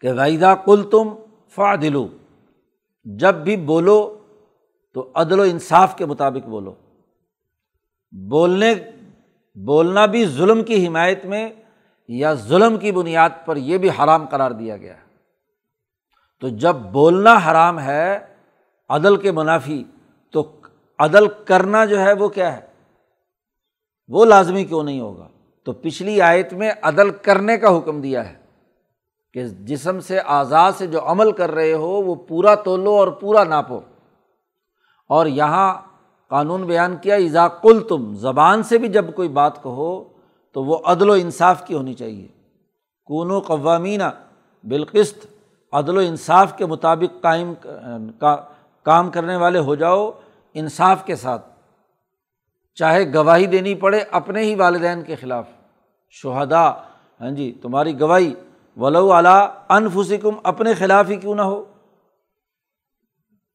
کہ ویدا کل تم فا دلو جب بھی بولو تو عدل و انصاف کے مطابق بولو۔ بولنے، بولنا بھی ظلم کی حمایت میں یا ظلم کی بنیاد پر یہ بھی حرام قرار دیا گیا۔ ہے تو جب بولنا حرام ہے عدل کے منافی، تو عدل کرنا جو ہے وہ کیا ہے؟ وہ لازمی کیوں نہیں ہوگا؟ تو پچھلی آیت میں عدل کرنے کا حکم دیا ہے کہ جسم سے آزاد سے جو عمل کر رہے ہو، وہ پورا تولو اور پورا ناپو۔ اور یہاں قانون بیان کیا ایزا کل تم زبان سے بھی جب کوئی بات کہو، تو وہ عدل و انصاف کی ہونی چاہیے۔ کون و قوامینہ بالقست عدل و انصاف کے مطابق قائم، کا کام کرنے والے ہو جاؤ انصاف کے ساتھ۔ چاہے گواہی دینی پڑے اپنے ہی والدین کے خلاف۔ شہدا ہاں جی تمہاری گواہی۔ ولو اعلیٰ انفسکم، اپنے خلاف ہی کیوں نہ ہو۔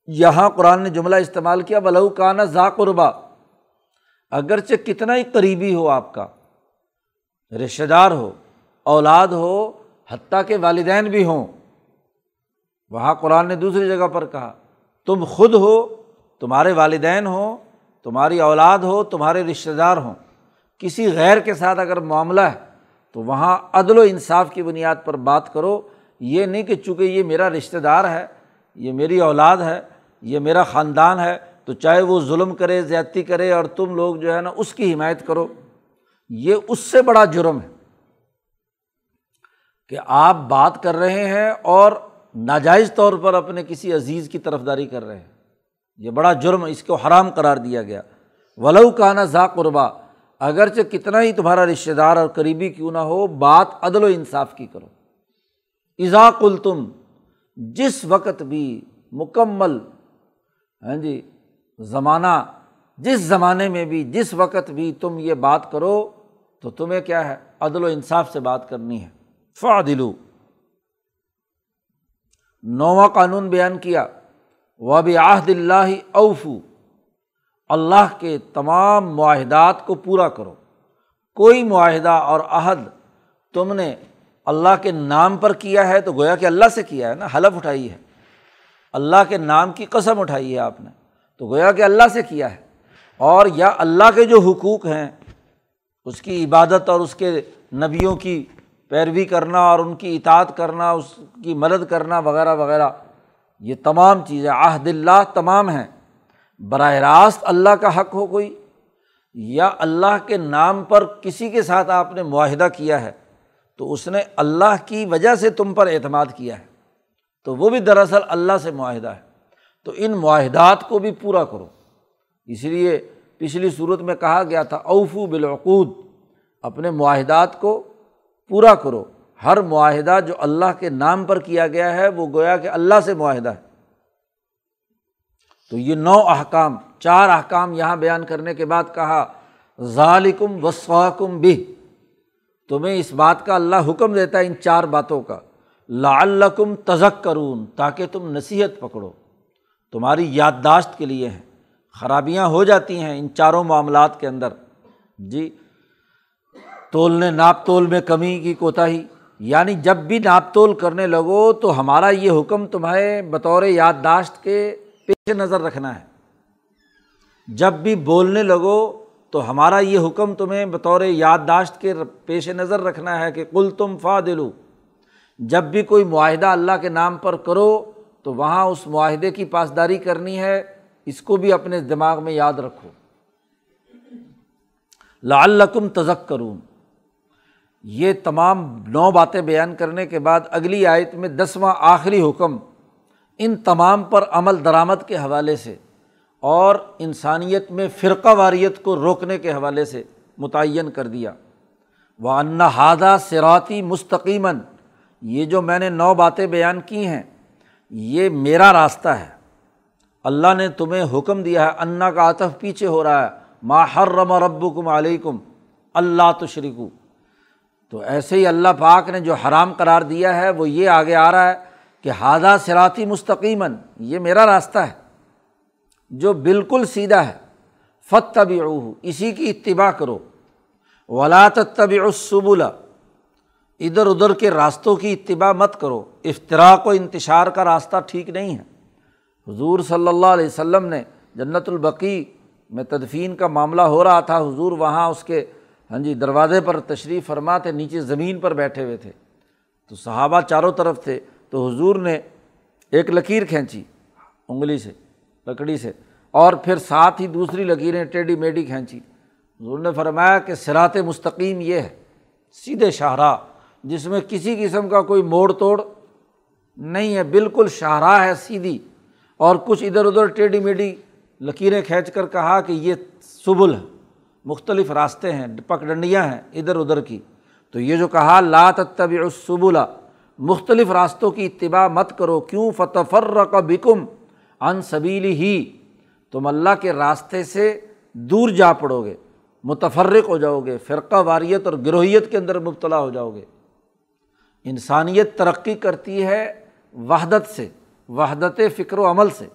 یہاں قرآن نے جملہ استعمال کیا، ولو کانا ذا قربا۔ اگرچہ کتنا ہی قریبی ہو آپ کا رشتے دار ہو، اولاد ہو، حتیٰ کہ والدین بھی ہوں۔ وہاں قرآن نے دوسری جگہ پر کہا تم خود ہو، تمہارے والدین ہوں، تمہاری اولاد ہو، تمہارے رشتہ دار ہوں۔ کسی غیر کے ساتھ اگر معاملہ ہے، تو وہاں عدل و انصاف کی بنیاد پر بات کرو۔ یہ نہیں کہ چونکہ یہ میرا رشتہ دار ہے، یہ میری اولاد ہے، یہ میرا خاندان ہے، تو چاہے وہ ظلم کرے، زیادتی کرے اور تم لوگ جو ہے نا اس کی حمایت کرو۔ یہ اس سے بڑا جرم ہے کہ آپ بات کر رہے ہیں اور ناجائز طور پر اپنے کسی عزیز کی طرف داری کر رہے ہیں۔ یہ بڑا جرم اس کو حرام قرار دیا گیا۔ ولو کانا ذا قربا، اگرچہ کتنا ہی تمہارا رشتہ دار اور قریبی کیوں نہ ہو، بات عدل و انصاف کی کرو۔ اضاق التم جس وقت بھی مکمل ہاں جی زمانہ، جس زمانے میں بھی، جس وقت بھی تم یہ بات کرو، تو تمہیں کیا ہے؟ عدل و انصاف سے بات کرنی ہے۔ فا دلو نواں قانون بیان کیا۔ وہ بھی اللہ اوفو اللہ کے تمام معاہدات کو پورا کرو۔ کوئی معاہدہ اور عہد تم نے اللہ کے نام پر کیا ہے تو گویا کہ اللہ سے کیا ہے نا، حلف اٹھائی ہے۔ اللہ کے نام کی قسم اٹھائی ہے آپ نے، تو گویا کہ اللہ سے کیا ہے۔ اور یا اللہ کے جو حقوق ہیں، اس کی عبادت اور اس کے نبیوں کی پیروی کرنا اور ان کی اطاعت کرنا، اس کی مدد کرنا وغیرہ وغیرہ، یہ تمام چیزیں عہد اللہ تمام ہیں۔ براہ راست اللہ کا حق ہو کوئی، یا اللہ کے نام پر کسی کے ساتھ آپ نے معاہدہ کیا ہے، تو اس نے اللہ کی وجہ سے تم پر اعتماد کیا ہے۔ تو وہ بھی دراصل اللہ سے معاہدہ ہے۔ تو ان معاہدات کو بھی پورا کرو۔ اس لیے پچھلی صورت میں کہا گیا تھا، اوفو بالعقود، اپنے معاہدات کو پورا کرو۔ ہر معاہدہ جو اللہ کے نام پر کیا گیا ہے، وہ گویا کہ اللہ سے معاہدہ ہے۔ تو یہ نو احکام، چار احکام یہاں بیان کرنے کے بعد کہا ظالکم وسواکم بھی تمہیں اس بات کا اللہ حکم دیتا ہے ان چار باتوں کا۔ لعلکم تزک کرون تاکہ تم نصیحت پکڑو۔ تمہاری یادداشت کے لیے ہیں۔ خرابیاں ہو جاتی ہیں ان چاروں معاملات کے اندر۔ جی تولنے ناپ تول میں کمی کی کوتاہی۔ یعنی جب بھی ناپ تول کرنے لگو تو ہمارا یہ حکم تمہیں بطور یادداشت کے پیش نظر رکھنا ہے۔ جب بھی بولنے لگو تو ہمارا یہ حکم تمہیں بطور یادداشت کے پیش نظر رکھنا ہے کہ کل تم فا دلو جب بھی کوئی معاہدہ اللہ کے نام پر کرو تو وہاں اس معاہدے کی پاسداری کرنی ہے۔ اس کو بھی اپنے دماغ میں یاد رکھو۔ لعلکم تزک کروں یہ تمام نو باتیں بیان کرنے کے بعد اگلی آیت میں دسواں آخری حکم ان تمام پر عمل درآمد کے حوالے سے اور انسانیت میں فرقہ واریت کو روکنے کے حوالے سے متعین کر دیا۔ وہ انہادہ سراتی مستقیماً یہ جو میں نے نو باتیں بیان کی ہیں، یہ میرا راستہ ہے۔ اللہ نے تمہیں حکم دیا ہے انا کا عطف پیچھے ہو رہا ہے۔ ماہرم رب کم علیکم اللہ تشریکو تو ایسے ہی اللہ پاک نے جو حرام قرار دیا ہے، وہ یہ آگے آ رہا ہے کہ ہادہ سراتی مستقیماً، یہ میرا راستہ ہے، جو بالکل سیدھا ہے فت طبی اسی کی اتباع کرو۔ ولاۃ طبی الصبلا ادھر ادھر کے راستوں کی اتباع مت کرو۔ افطراک و انتشار کا راستہ ٹھیک نہیں ہے۔ حضور صلی اللہ علیہ وسلم نے جنت البقی میں تدفین کا معاملہ ہو رہا تھا، حضور وہاں اس کے ہاں جی دروازے پر تشریف فرما تھے نیچے زمین پر بیٹھے ہوئے تھے۔ تو صحابہ چاروں طرف تھے۔ تو حضور نے ایک لکیر کھینچی انگلی سے، لکڑی سے، اور پھر ساتھ ہی دوسری لکیریں ٹیڈی میڈی کھینچی۔ حضور نے فرمایا کہ سرات مستقیم یہ ہے، سیدھے شاہراہ، جس میں کسی قسم کا کوئی موڑ توڑ نہیں ہے۔ بالکل شاہراہ ہے، سیدھی۔ اور کچھ ادھر ادھر ٹیڈی میڈی لکیریں کھینچ کر کہا کہ یہ سبل ہے۔ مختلف راستے ہیں پک ڈنڈیاں ہیں ادھر ادھر کی۔ تو یہ جو کہا لات طبی الصبلا مختلف راستوں کی اتباع مت کرو۔ کیوں؟ فتفر کا بکم ان سبیلی ہی تم اللہ کے راستے سے دور جا پڑو گے متفرق ہو جاؤ گے فرقہ، واریت اور گروہیت کے اندر مبتلا ہو جاؤ گے انسانیت ترقی کرتی ہے وحدت سے، وحدت فکر و عمل سے۔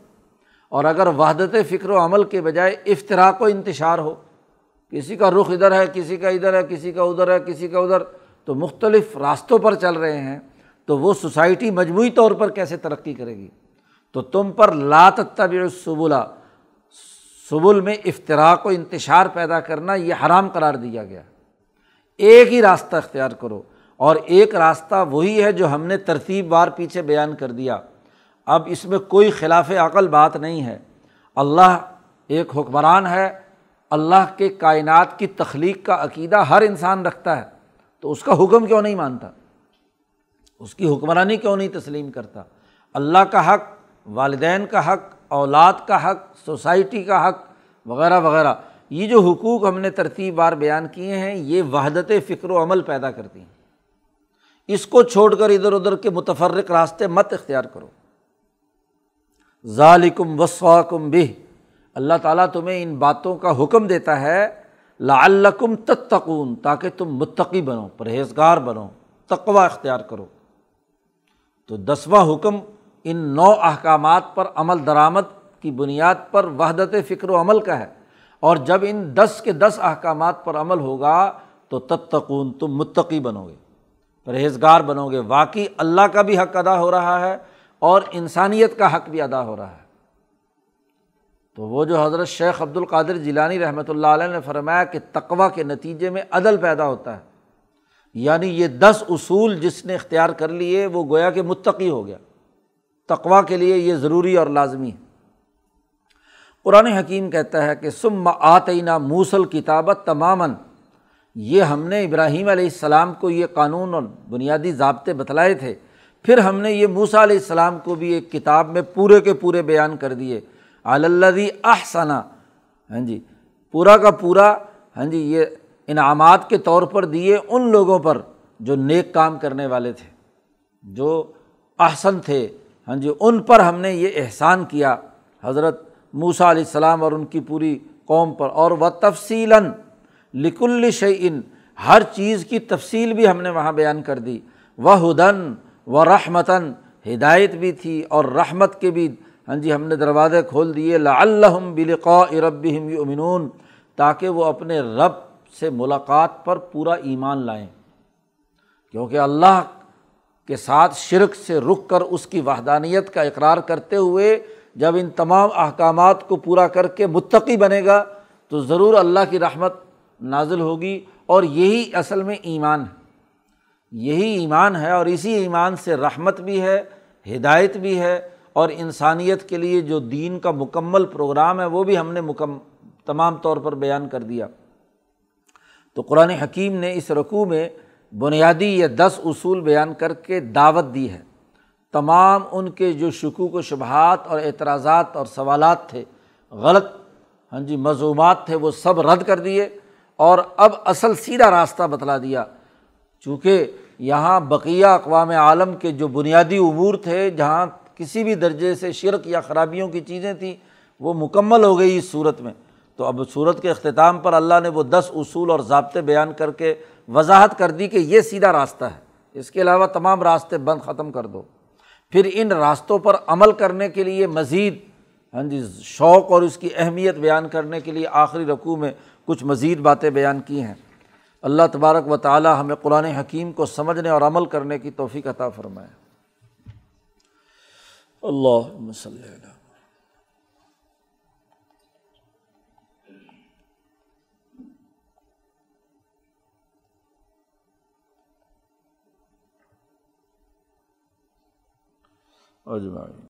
اور اگر وحدت فکر و عمل کے بجائے افطراک و انتشار ہو کسی کا رخ ادھر ہے، کسی کا ادھر ہے، کسی کا ادھر ہے، کسی کا ادھر، تو مختلف راستوں پر چل رہے ہیں، تو وہ سوسائٹی مجموعی طور پر کیسے ترقی کرے گی؟ تو تم پر لات طبع سبلا سبل میں افطراک و انتشار پیدا کرنا یہ حرام قرار دیا گیا۔ ایک ہی راستہ اختیار کرو، اور ایک راستہ وہی ہے جو ہم نے ترتیب وار پیچھے بیان کر دیا۔ اب اس میں کوئی خلاف عقل بات نہیں ہے۔ اللہ ایک حکمران ہے اللہ کے کائنات کی تخلیق کا عقیدہ ہر انسان رکھتا ہے، تو اس کا حکم کیوں نہیں مانتا؟ اس کی حکمرانی کیوں نہیں تسلیم کرتا؟ اللہ کا حق، والدین کا حق، اولاد کا حق، سوسائٹی کا حق، وغیرہ وغیرہ۔ یہ جو حقوق ہم نے ترتیب بار بیان کیے ہیں، یہ وحدت فکر و عمل پیدا کرتی ہیں۔ اس کو چھوڑ کر ادھر ادھر کے متفرق راستے مت اختیار کرو۔ ظالکم وسواکم بہ۔ اللہ تعالیٰ تمہیں ان باتوں کا حکم دیتا ہے، لعلکم تتقون، تاکہ تم متقی بنو، پرہیزگار بنو تقوا اختیار کرو۔ تو دسواں حکم، ان نو احکامات پر عمل درآمد کی بنیاد پر وحدت فکر و عمل کا ہے۔ اور جب ان دس کے دس احکامات پر عمل ہوگا، تو تتقون، تم متقی بنو گے پرہیزگار بنو گے واقعی اللہ کا بھی حق ادا ہو رہا ہے اور انسانیت کا حق بھی ادا ہو رہا ہے۔ تو وہ جو حضرت شیخ عبد القادر جیلانی رحمۃ اللہ علیہ نے فرمایا کہ تقوا کے نتیجے میں عدل پیدا ہوتا ہے یعنی یہ دس اصول جس نے اختیار کر لیے، وہ گویا کہ متقی ہو گیا۔ تقوا کے لیے یہ ضروری اور لازمی ہے۔ قرآن حکیم کہتا ہے کہ سم آتینہ موسل کتابت تماماً۔ یہ ہم نے ابراہیم علیہ السلام کو یہ قانون اور بنیادی ضابطے بتلائے تھے۔ پھر ہم نے یہ موسا علیہ السلام کو بھی ایک کتاب میں پورے کے پورے بیان کر دیے۔ اللّی احسنا ہاں جی پورا کا پورا ہاں جی یہ انعامات کے طور پر دیے ان لوگوں پر جو نیک کام کرنے والے تھے، جو احسن تھے۔ ہاں جی ان پر ہم نے یہ احسان کیا۔ حضرت موسا علیہ السلام اور ان کی پوری قوم پر۔ اور وہ تفصیل لکل شعین ہر چیز کی تفصیل بھی ہم نے وہاں بیان کر دی۔ وہ ہدن و رحمتاً ہدایت بھی تھی اور رحمت کے بھی ہاں جی ہم نے دروازے کھول دیے لا الحم بلقاء رب یؤمنون، تاکہ وہ اپنے رب سے ملاقات پر پورا ایمان لائیں۔ کیونکہ اللہ کے ساتھ شرک سے رک کر اس کی وحدانیت کا اقرار کرتے ہوئے جب ان تمام احکامات کو پورا کر کے متقی بنے گا، تو ضرور اللہ کی رحمت نازل ہوگی اور یہی اصل میں ایمان ہے۔ یہی ایمان ہے اور اسی ایمان سے رحمت بھی ہے، ہدایت بھی ہے۔ اور انسانیت کے لیے جو دین کا مکمل پروگرام ہے، وہ بھی ہم نے مکم، تمام طور پر بیان کر دیا۔ تو قرآن حکیم نے اس رقوع میں بنیادی یہ دس اصول بیان کر کے دعوت دی ہے۔ تمام ان کے جو شکوک و شبہات اور اعتراضات اور سوالات تھے، غلط ہاں جی مضومات تھے، وہ سب رد کر دیے اور اب اصل سیدھا راستہ بتلا دیا۔ چونکہ یہاں بقیہ اقوام عالم کے جو بنیادی امور تھے، جہاں کسی بھی درجے سے شرک یا خرابیوں کی چیزیں تھیں، وہ مکمل ہو گئی اس صورت میں۔ تو اب صورت کے اختتام پر اللہ نے وہ دس اصول اور ضابطے بیان کر کے وضاحت کر دی کہ یہ سیدھا راستہ ہے۔ اس کے علاوہ تمام راستے بند ختم کر دو۔ پھر ان راستوں پر عمل کرنے کے لیے مزید ہاں جی شوق اور اس کی اہمیت بیان کرنے کے لیے آخری رقوع میں کچھ مزید باتیں بیان کی ہیں۔ اللہ تبارک و تعالیٰ ہمیں قرآن حکیم کو سمجھنے اور عمل کرنے کی توفیق عطا فرمائے۔ اللہ مسلم اجمعین